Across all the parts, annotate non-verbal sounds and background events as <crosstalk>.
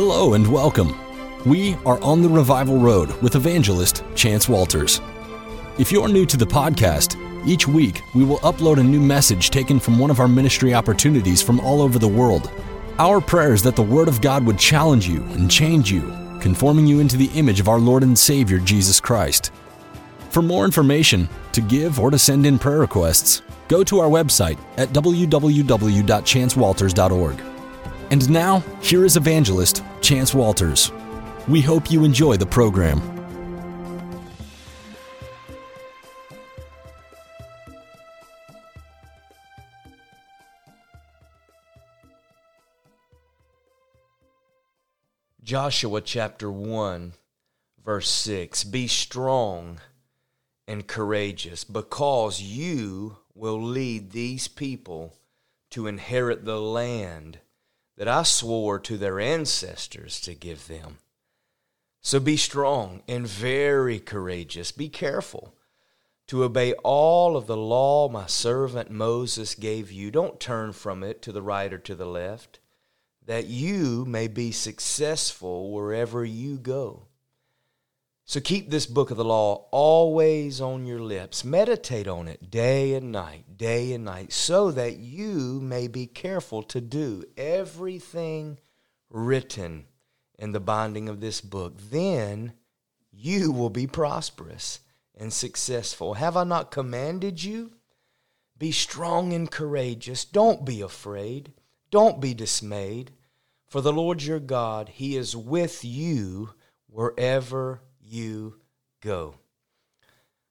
Hello and welcome. We are on the Revival Road with evangelist Chance Walters. If you're new to the podcast, each week we will upload a new message taken from one of our ministry opportunities from all over the world. Our prayer is that the Word of God would challenge you and change you, conforming you into the image of our Lord and Savior Jesus Christ. For more information, to give or to send in prayer requests, go to our website at www.chancewalters.org. And now, here is evangelist Chance Walters. We hope you enjoy the program. Joshua chapter 1, verse 6 Be strong and courageous, because you will lead these people to inherit the land that I swore to their ancestors to give them. So be strong and very courageous. Be careful to obey all of the law my servant Moses gave you. Don't turn from it to the right or to the left, that you may be successful wherever you go. So keep this book of the law always on your lips. Meditate on it day and night, day and night, so that you may be careful to do everything written in the binding of this book. Then you will be prosperous and successful. Have I not commanded you? Be strong and courageous. Don't be afraid. Don't be dismayed. For the Lord your God, He is with you wherever you go.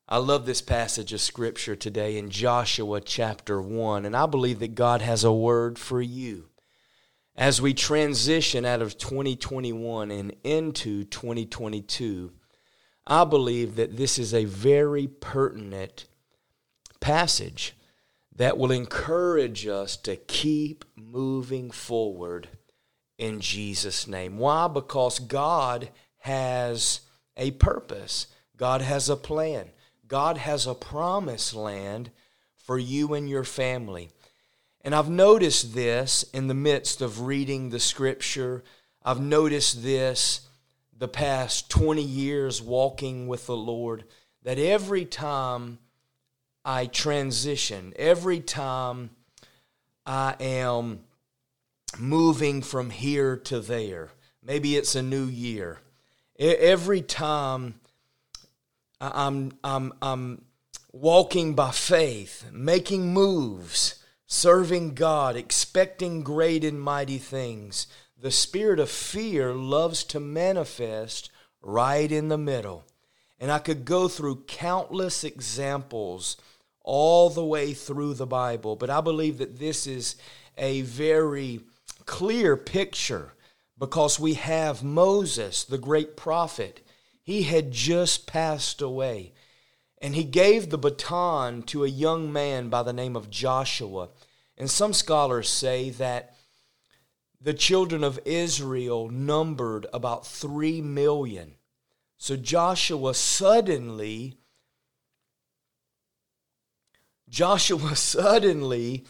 I love this passage of scripture today in Joshua chapter 1, and I believe that God has a word for you. As we transition out of 2021 and into 2022, I believe that this is a very pertinent passage that will encourage us to keep moving forward in Jesus' name. Why? Because God has a purpose. God has a plan. God has a promised land for you and your family. And I've noticed this in the midst of reading the scripture. I've noticed this the past 20 years walking with the Lord that every time I transition, every time I am moving from here to there, maybe it's a new year, Every time I'm, I'm, I'm walking by faith, making moves, serving God, expecting great and mighty things, the spirit of fear loves to manifest right in the middle. And I could go through countless examples all the way through the Bible, but I believe that this is a very clear picture because we have Moses, the great prophet. He had just passed away. And he gave the baton to a young man by the name of Joshua. And some scholars say that the children of Israel numbered about three million. So Joshua suddenly, Joshua <laughs> suddenly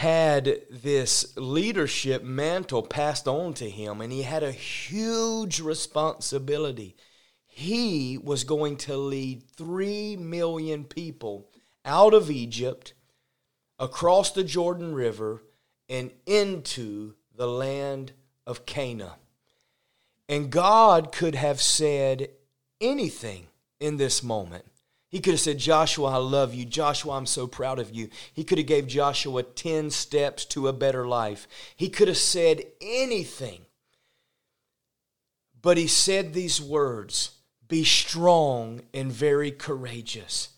had this leadership mantle passed on to him, and he had a huge responsibility. He was going to lead three million people out of Egypt, across the Jordan River, and into the land of Canaan. And God could have said anything in this moment. He could have said, Joshua, I love you. Joshua, I'm so proud of you. He could have gave Joshua 10 steps to a better life. He could have said anything. But he said these words Be strong and very courageous.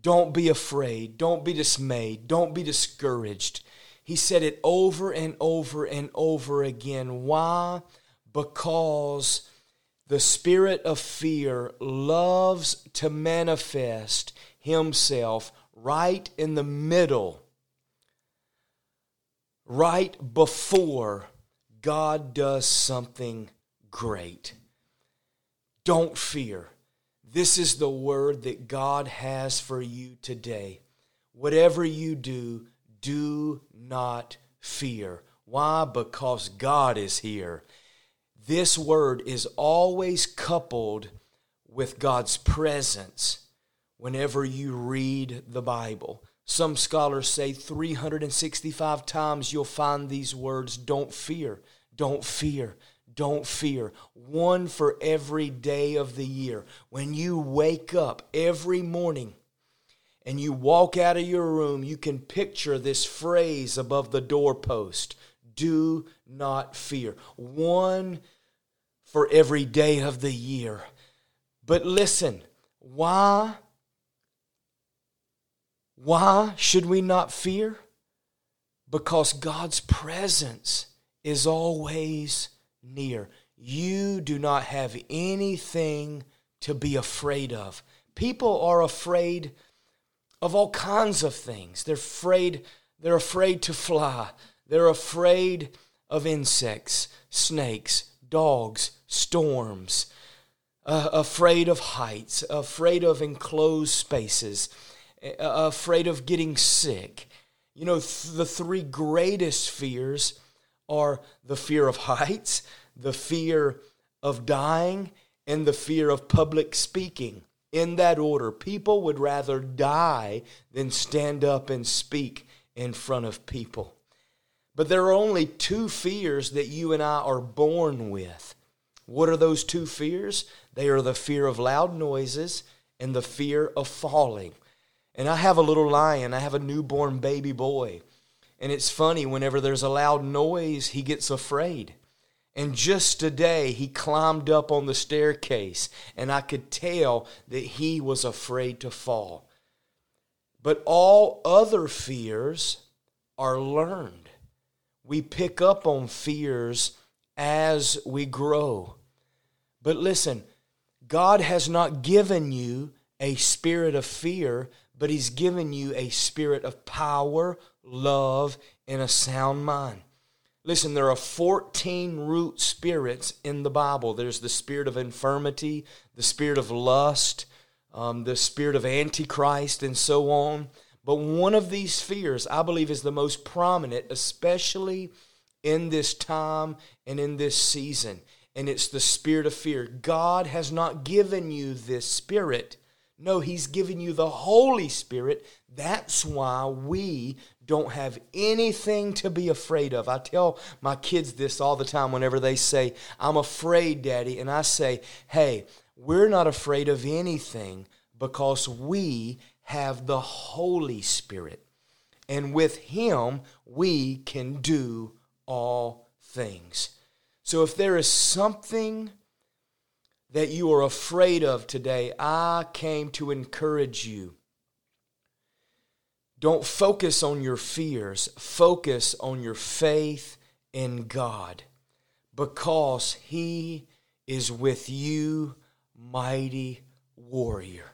Don't be afraid. Don't be dismayed. Don't be discouraged. He said it over and over and over again. Why? Because the spirit of fear loves to manifest himself right in the middle, right before God does something great. Don't fear. This is the word that God has for you today. Whatever you do, do not fear. Why? Because God is here this word is always coupled with God's presence whenever you read the Bible. Some scholars say 365 times you'll find these words don't fear, don't fear, don't fear. One for every day of the year. When you wake up every morning and you walk out of your room, you can picture this phrase above the doorpost do not fear. One for every day of the year. But listen, why? Why should we not fear? Because God's presence is always near. You do not have anything to be afraid of. People are afraid of all kinds of things. They're afraid they're afraid to fly. They're afraid of insects, snakes, dogs, storms, uh, afraid of heights, afraid of enclosed spaces, uh, afraid of getting sick. You know, th- the three greatest fears are the fear of heights, the fear of dying, and the fear of public speaking. In that order, people would rather die than stand up and speak in front of people. But there are only two fears that you and I are born with. What are those two fears? They are the fear of loud noises and the fear of falling. And I have a little lion, I have a newborn baby boy. And it's funny, whenever there's a loud noise, he gets afraid. And just today, he climbed up on the staircase, and I could tell that he was afraid to fall. But all other fears are learned. We pick up on fears as we grow. But listen, God has not given you a spirit of fear, but He's given you a spirit of power, love, and a sound mind. Listen, there are 14 root spirits in the Bible. There's the spirit of infirmity, the spirit of lust, um, the spirit of antichrist, and so on. But one of these fears, I believe, is the most prominent, especially in this time and in this season. And it's the spirit of fear. God has not given you this spirit. No, He's given you the Holy Spirit. That's why we don't have anything to be afraid of. I tell my kids this all the time whenever they say, I'm afraid, Daddy. And I say, hey, we're not afraid of anything because we have the Holy Spirit. And with Him, we can do all things. So if there is something that you are afraid of today, I came to encourage you. Don't focus on your fears, focus on your faith in God because He is with you, mighty warrior.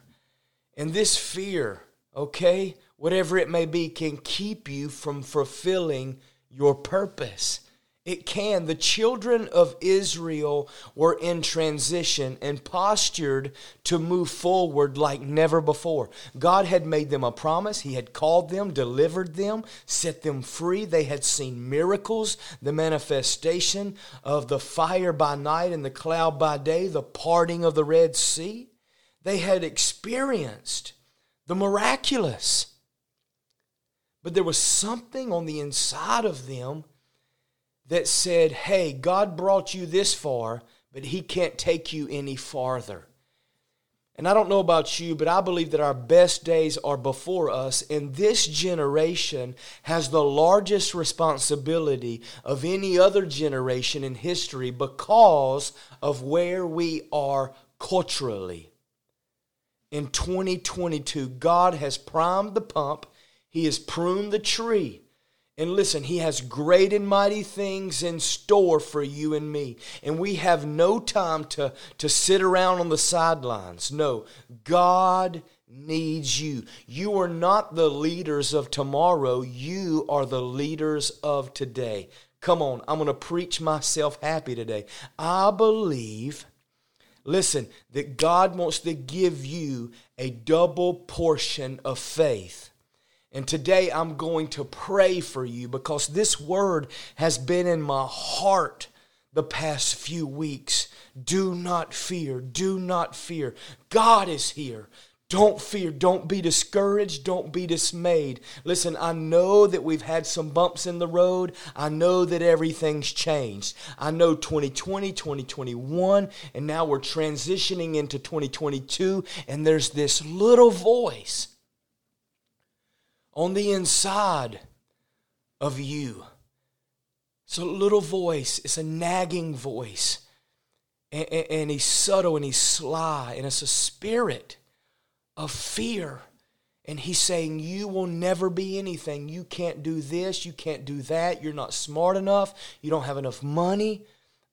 And this fear, okay, whatever it may be, can keep you from fulfilling your purpose. It can. The children of Israel were in transition and postured to move forward like never before. God had made them a promise. He had called them, delivered them, set them free. They had seen miracles, the manifestation of the fire by night and the cloud by day, the parting of the Red Sea. They had experienced the miraculous. But there was something on the inside of them that said, Hey, God brought you this far, but He can't take you any farther. And I don't know about you, but I believe that our best days are before us, and this generation has the largest responsibility of any other generation in history because of where we are culturally in 2022, God has primed the pump, He has pruned the tree. And listen, He has great and mighty things in store for you and me. And we have no time to, to sit around on the sidelines. No, God needs you. You are not the leaders of tomorrow, you are the leaders of today. Come on, I'm going to preach myself happy today. I believe Listen, that God wants to give you a double portion of faith. And today I'm going to pray for you because this word has been in my heart the past few weeks. Do not fear. Do not fear. God is here. Don't fear. Don't be discouraged. Don't be dismayed. Listen, I know that we've had some bumps in the road. I know that everything's changed. I know 2020, 2021, and now we're transitioning into 2022, and there's this little voice on the inside of you. It's a little voice, it's a nagging voice. And, and, and he's subtle and he's sly, and it's a spirit of fear. And he's saying, You will never be anything. You can't do this. You can't do that. You're not smart enough. You don't have enough money.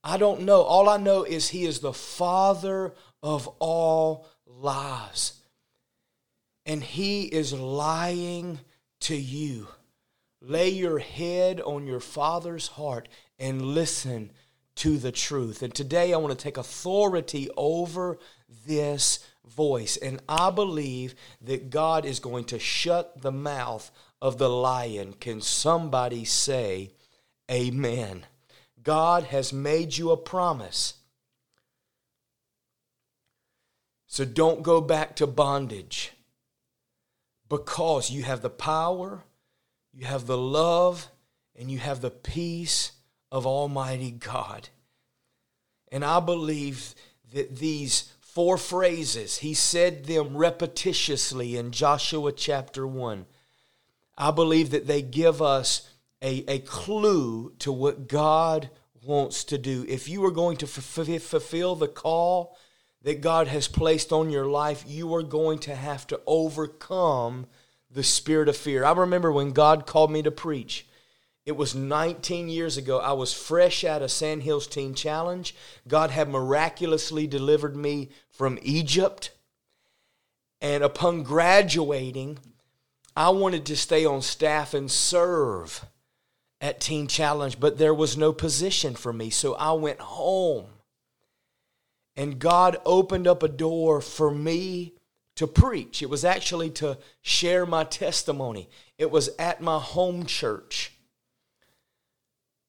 I don't know. All I know is he is the father of all lies. And he is lying to you. Lay your head on your father's heart and listen to the truth. And today I want to take authority over this voice. And I believe that God is going to shut the mouth of the lion. Can somebody say, Amen? God has made you a promise. So don't go back to bondage because you have the power, you have the love, and you have the peace of Almighty God. And I believe that these four phrases, he said them repetitiously in Joshua chapter 1. I believe that they give us a, a clue to what God wants to do. If you are going to f- fulfill the call that God has placed on your life, you are going to have to overcome the spirit of fear. I remember when God called me to preach. It was 19 years ago. I was fresh out of Sandhills Teen Challenge. God had miraculously delivered me from Egypt. And upon graduating, I wanted to stay on staff and serve at Teen Challenge, but there was no position for me. So I went home. And God opened up a door for me to preach. It was actually to share my testimony. It was at my home church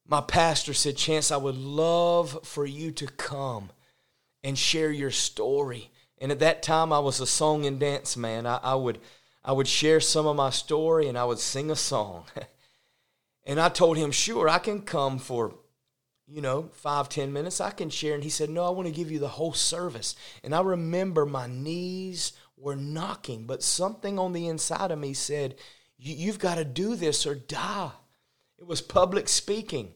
my pastor said, Chance, I would love for you to come and share your story. And at that time, I was a song and dance man. I, I would, I would share some of my story and I would sing a song. <laughs> and I told him, Sure, I can come for, you know, five, ten minutes. I can share. And he said, No, I want to give you the whole service. And I remember my knees were knocking, but something on the inside of me said, You've got to do this or die. It was public speaking.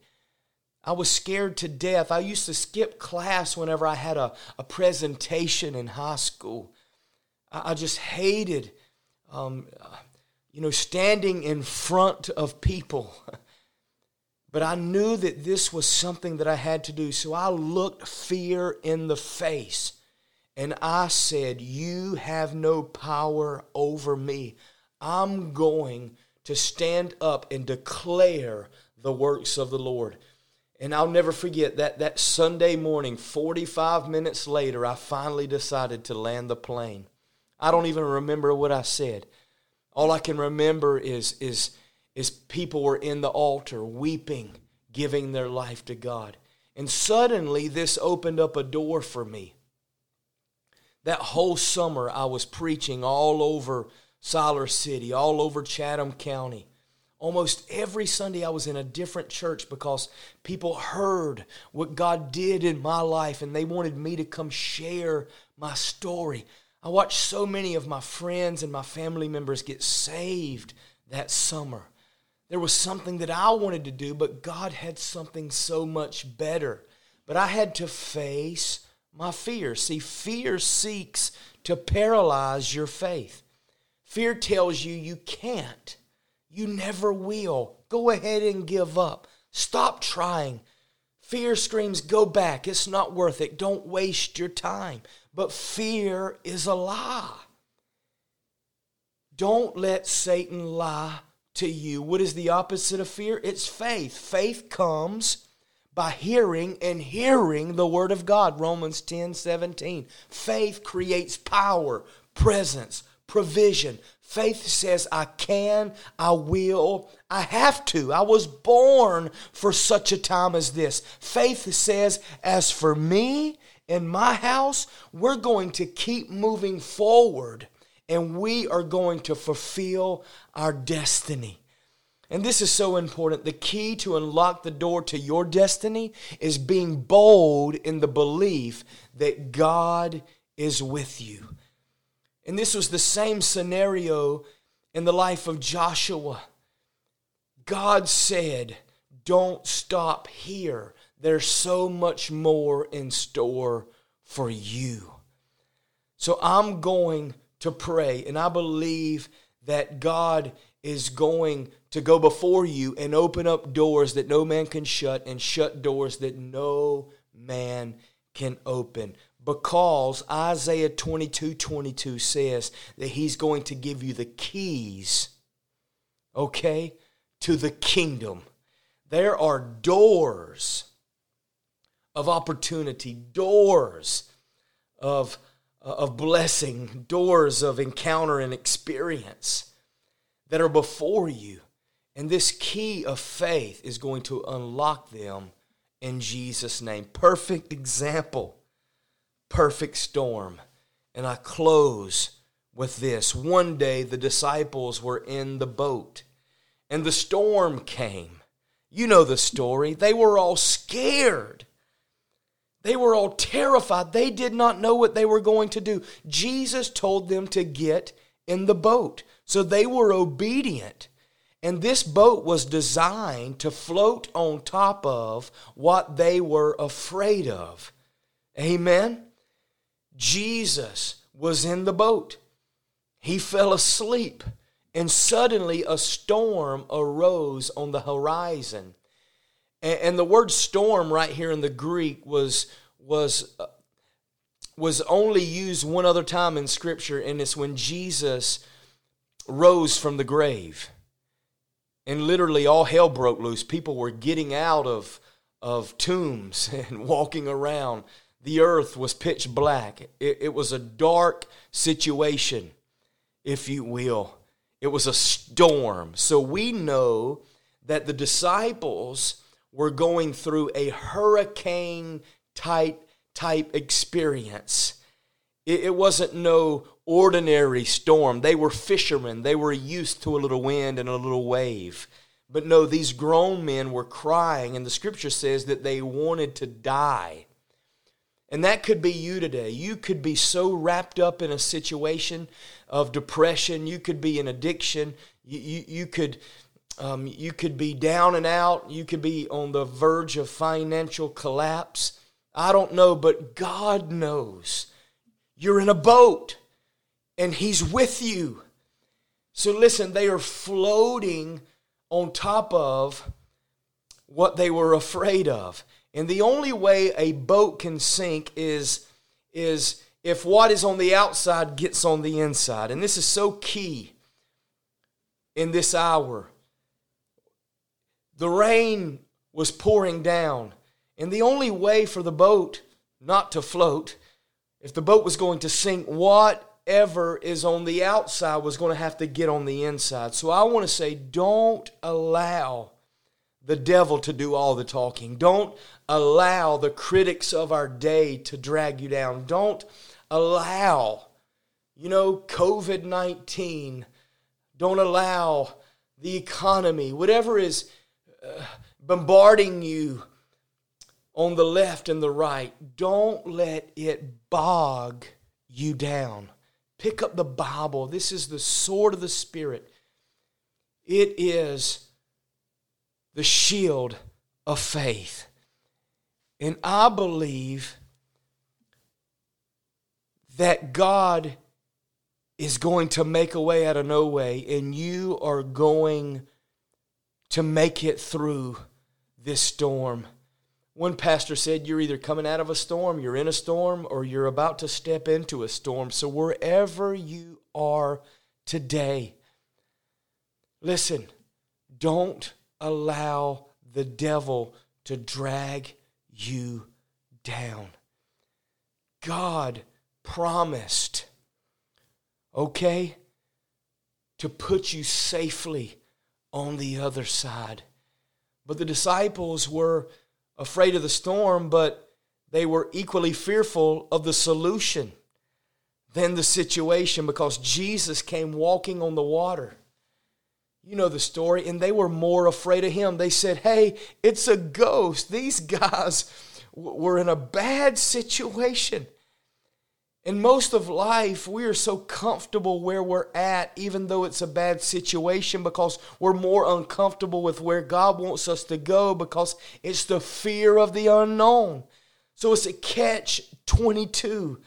I was scared to death. I used to skip class whenever I had a, a presentation in high school. I, I just hated, um, you know, standing in front of people. <laughs> But I knew that this was something that I had to do. So I looked fear in the face and I said, You have no power over me. I'm going to stand up and declare the works of the Lord. And I'll never forget that that Sunday morning, 45 minutes later, I finally decided to land the plane. I don't even remember what I said. All I can remember is, is, is people were in the altar weeping, giving their life to God. And suddenly, this opened up a door for me. That whole summer, I was preaching all over Siler City, all over Chatham County. Almost every Sunday, I was in a different church because people heard what God did in my life and they wanted me to come share my story. I watched so many of my friends and my family members get saved that summer. There was something that I wanted to do, but God had something so much better. But I had to face my fear. See, fear seeks to paralyze your faith. Fear tells you you can't. You never will. Go ahead and give up. Stop trying. Fear screams, go back. It's not worth it. Don't waste your time. But fear is a lie. Don't let Satan lie to you. What is the opposite of fear? It's faith. Faith comes by hearing and hearing the word of God. Romans 10 17. Faith creates power, presence, provision. Faith says, I can, I will, I have to. I was born for such a time as this. Faith says, as for me and my house, we're going to keep moving forward and we are going to fulfill our destiny. And this is so important. The key to unlock the door to your destiny is being bold in the belief that God is with you. And this was the same scenario in the life of Joshua. God said, Don't stop here. There's so much more in store for you. So I'm going to pray, and I believe that God is going to go before you and open up doors that no man can shut and shut doors that no man can open because Isaiah 22 22 says that he's going to give you the keys, okay, to the kingdom. There are doors of opportunity, doors of, uh, of blessing, doors of encounter and experience that are before you. And this key of faith is going to unlock them in Jesus' name. Perfect example perfect storm. And I close with this. One day the disciples were in the boat and the storm came. You know the story. They were all scared. They were all terrified. They did not know what they were going to do. Jesus told them to get in the boat. So they were obedient. And this boat was designed to float on top of what they were afraid of. Amen? Jesus was in the boat. He fell asleep, and suddenly a storm arose on the horizon. And, the word storm right here in the Greek was, was, uh, was only used one other time in Scripture, and it's when Jesus rose from the grave. And literally all hell broke loose. People were getting out of, of tombs <laughs> and walking around the earth was pitch black. It, it, was a dark situation, if you will. It was a storm. So we know that the disciples were going through a hurricane type type experience. It, it wasn't no ordinary storm. They were fishermen. They were used to a little wind and a little wave. But no, these grown men were crying, and the scripture says that they wanted to die. And that could be you today. You could be so wrapped up in a situation of depression. You could be in addiction. You, you, you could, um, you could be down and out. You could be on the verge of financial collapse. I don't know, but God knows. You're in a boat and He's with you. So listen, they are floating on top of what they were afraid of. And the only way a boat can sink is, is if what is on the outside gets on the inside. And this is so key in this hour. The rain was pouring down, and the only way for the boat not to float, if the boat was going to sink, whatever is on the outside was going to have to get on the inside. So I want to say, don't allow the devil to do all the talking. Don't allow the critics of our day to drag you down. Don't allow, you know, COVID 19. Don't allow the economy, whatever is uh, bombarding you on the left and the right, don't let it bog you down. Pick up the Bible. This is the sword of the Spirit. It is the shield of faith. And I believe that God is going to make a way out of no way, and you are going to make it through this storm. One pastor said, You're either coming out of a storm, you're in a storm, or you're about to step into a storm. So, wherever you are today, listen, don't allow the devil to drag you down. God promised, okay, to put you safely on the other side. But the disciples were afraid of the storm, but they were equally fearful of the solution than the situation because Jesus came walking on the water. You know the story, and they were more afraid of him. They said, Hey, it's a ghost. These guys were in a bad situation. In most of life, we are so comfortable where we're at, even though it's a bad situation, because we're more uncomfortable with where God wants us to go because it's the fear of the unknown. So it's a catch 22.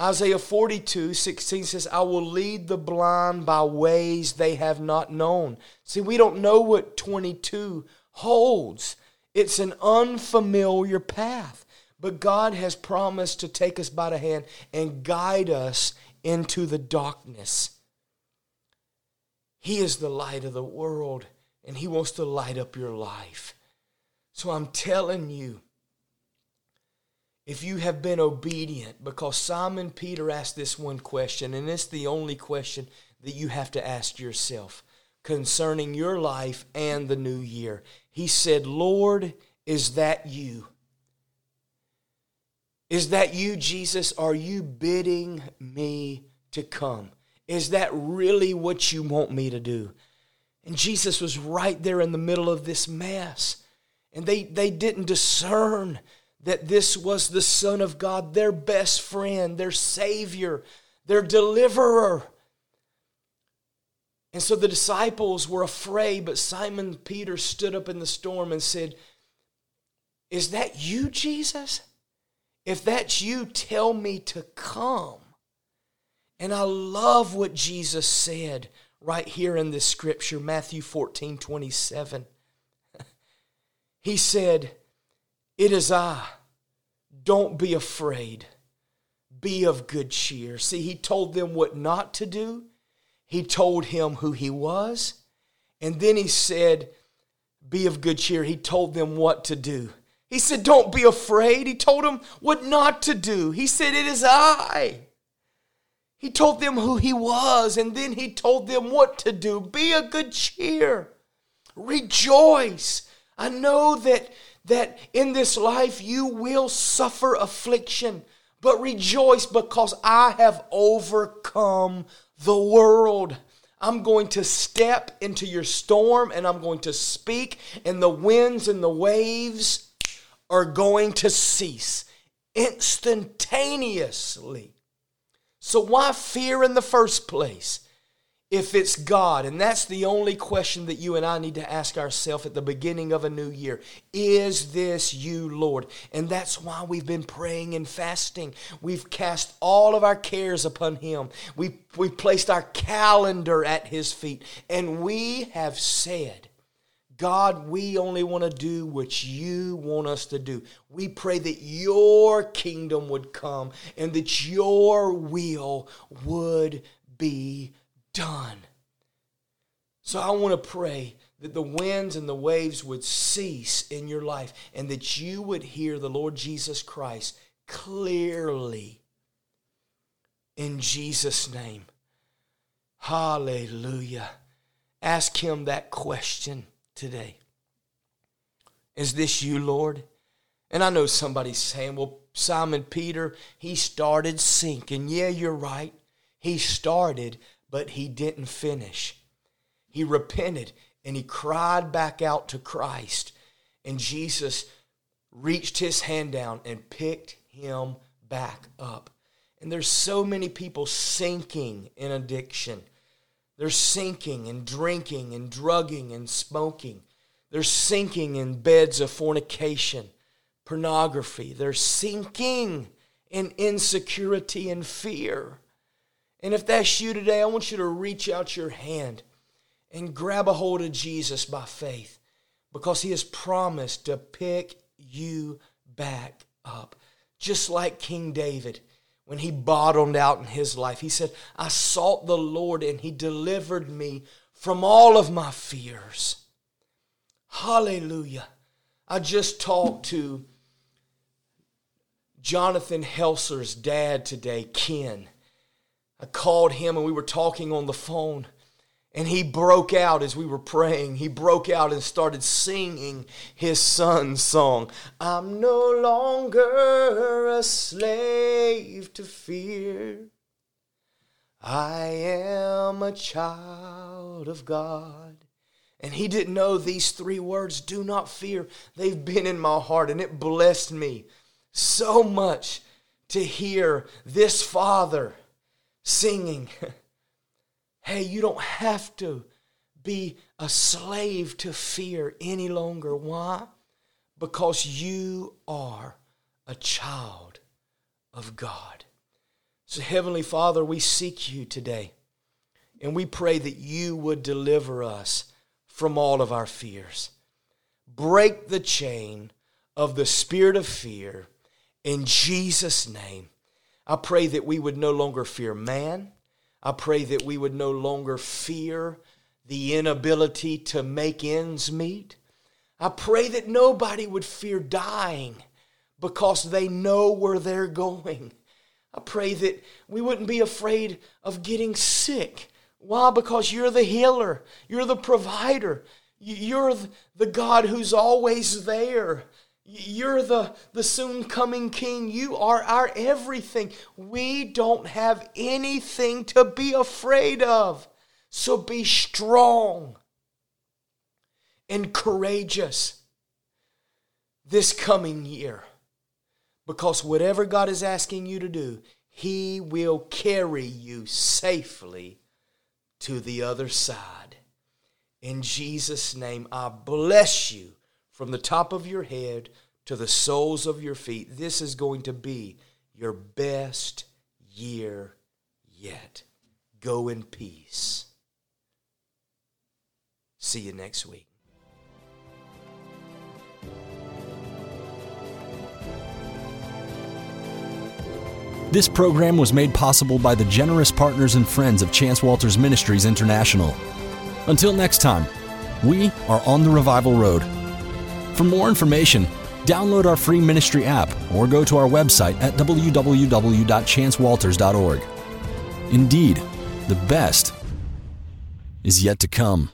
Isaiah 42, 16 says, I will lead the blind by ways they have not known. See, we don't know what 22 holds, it's an unfamiliar path. But God has promised to take us by the hand and guide us into the darkness. He is the light of the world, and He wants to light up your life. So I'm telling you, if you have been obedient, because Simon Peter asked this one question, and it's the only question that you have to ask yourself concerning your life and the new year. He said, Lord, is that you? Is that you, Jesus? Are you bidding me to come? Is that really what you want me to do? And Jesus was right there in the middle of this mess. And they, they didn't discern that this was the Son of God, their best friend, their Savior, their deliverer. And so the disciples were afraid, but Simon Peter stood up in the storm and said, Is that you, Jesus? If that's you, tell me to come. And I love what Jesus said right here in this scripture, Matthew 14 27. <laughs> he said, It is I. Don't be afraid. Be of good cheer. See, he told them what not to do, he told him who he was, and then he said, Be of good cheer. He told them what to do. He said, Don't be afraid. He told them what not to do. He said, It is I. He told them who he was, and then he told them what to do. Be of good cheer. Rejoice. I know that, that in this life you will suffer affliction, but rejoice because I have overcome the world. I'm going to step into your storm and I'm going to speak, and the winds and the waves are going to cease instantaneously. So, why fear in the first place if it's God? And that's the only question that you and I need to ask ourselves at the beginning of a new year. Is this you, Lord? And that's why we've been praying and fasting. We've cast all of our cares upon Him, we, we've placed our calendar at His feet, and we have said, God, we only want to do what you want us to do. We pray that your kingdom would come and that your will would be done. So I want to pray that the winds and the waves would cease in your life and that you would hear the Lord Jesus Christ clearly in Jesus' name. Hallelujah. Ask him that question today. Is this you, Lord? And I know somebody's saying, well, Simon Peter, he started sinking. Yeah, you're right. He started, but he didn't finish. He repented and he cried back out to Christ. And Jesus reached his hand down and picked him back up. And there's so many people sinking in addiction. They're sinking and drinking and drugging and smoking. They're sinking in beds of fornication, pornography. They're sinking in insecurity and fear. And if that's you today, I want you to reach out your hand and grab a hold of Jesus by faith because he has promised to pick you back up. Just like King David when he bottomed out in his life. He said, I sought the Lord and he delivered me from all of my fears. Hallelujah. I just talked to Jonathan Helser's dad today, Ken. I called him and we were talking on the phone. And he broke out as we were praying. He broke out and started singing his son's song. I'm no longer a slave to fear. I am a child of God. And he didn't know these three words do not fear. They've been in my heart, and it blessed me so much to hear this father singing. <laughs> Hey, you don't have to be a slave to fear any longer. Why? Because you are a child of God. So, Heavenly Father, we seek you today and we pray that you would deliver us from all of our fears. Break the chain of the spirit of fear in Jesus' name. I pray that we would no longer fear man. I pray that we would no longer fear the inability to make ends meet. I pray that nobody would fear dying because they know where they're going. I pray that we wouldn't be afraid of getting sick. Why? Because you're the healer, you're the provider, you're the God who's always there. You're the, the soon coming king. You are our everything. We don't have anything to be afraid of. So be strong and courageous this coming year. Because whatever God is asking you to do, He will carry you safely to the other side. In Jesus' name, I bless you from the top of your head to the soles of your feet. This is going to be your best year yet. Go in peace. See you next week. This program was made possible by the generous partners and friends of Chance Walters Ministries International. Until next time, we are on the Revival Road. For more information, download our free ministry app or go to our website at www.chancewalters.org. Indeed, the best is yet to come.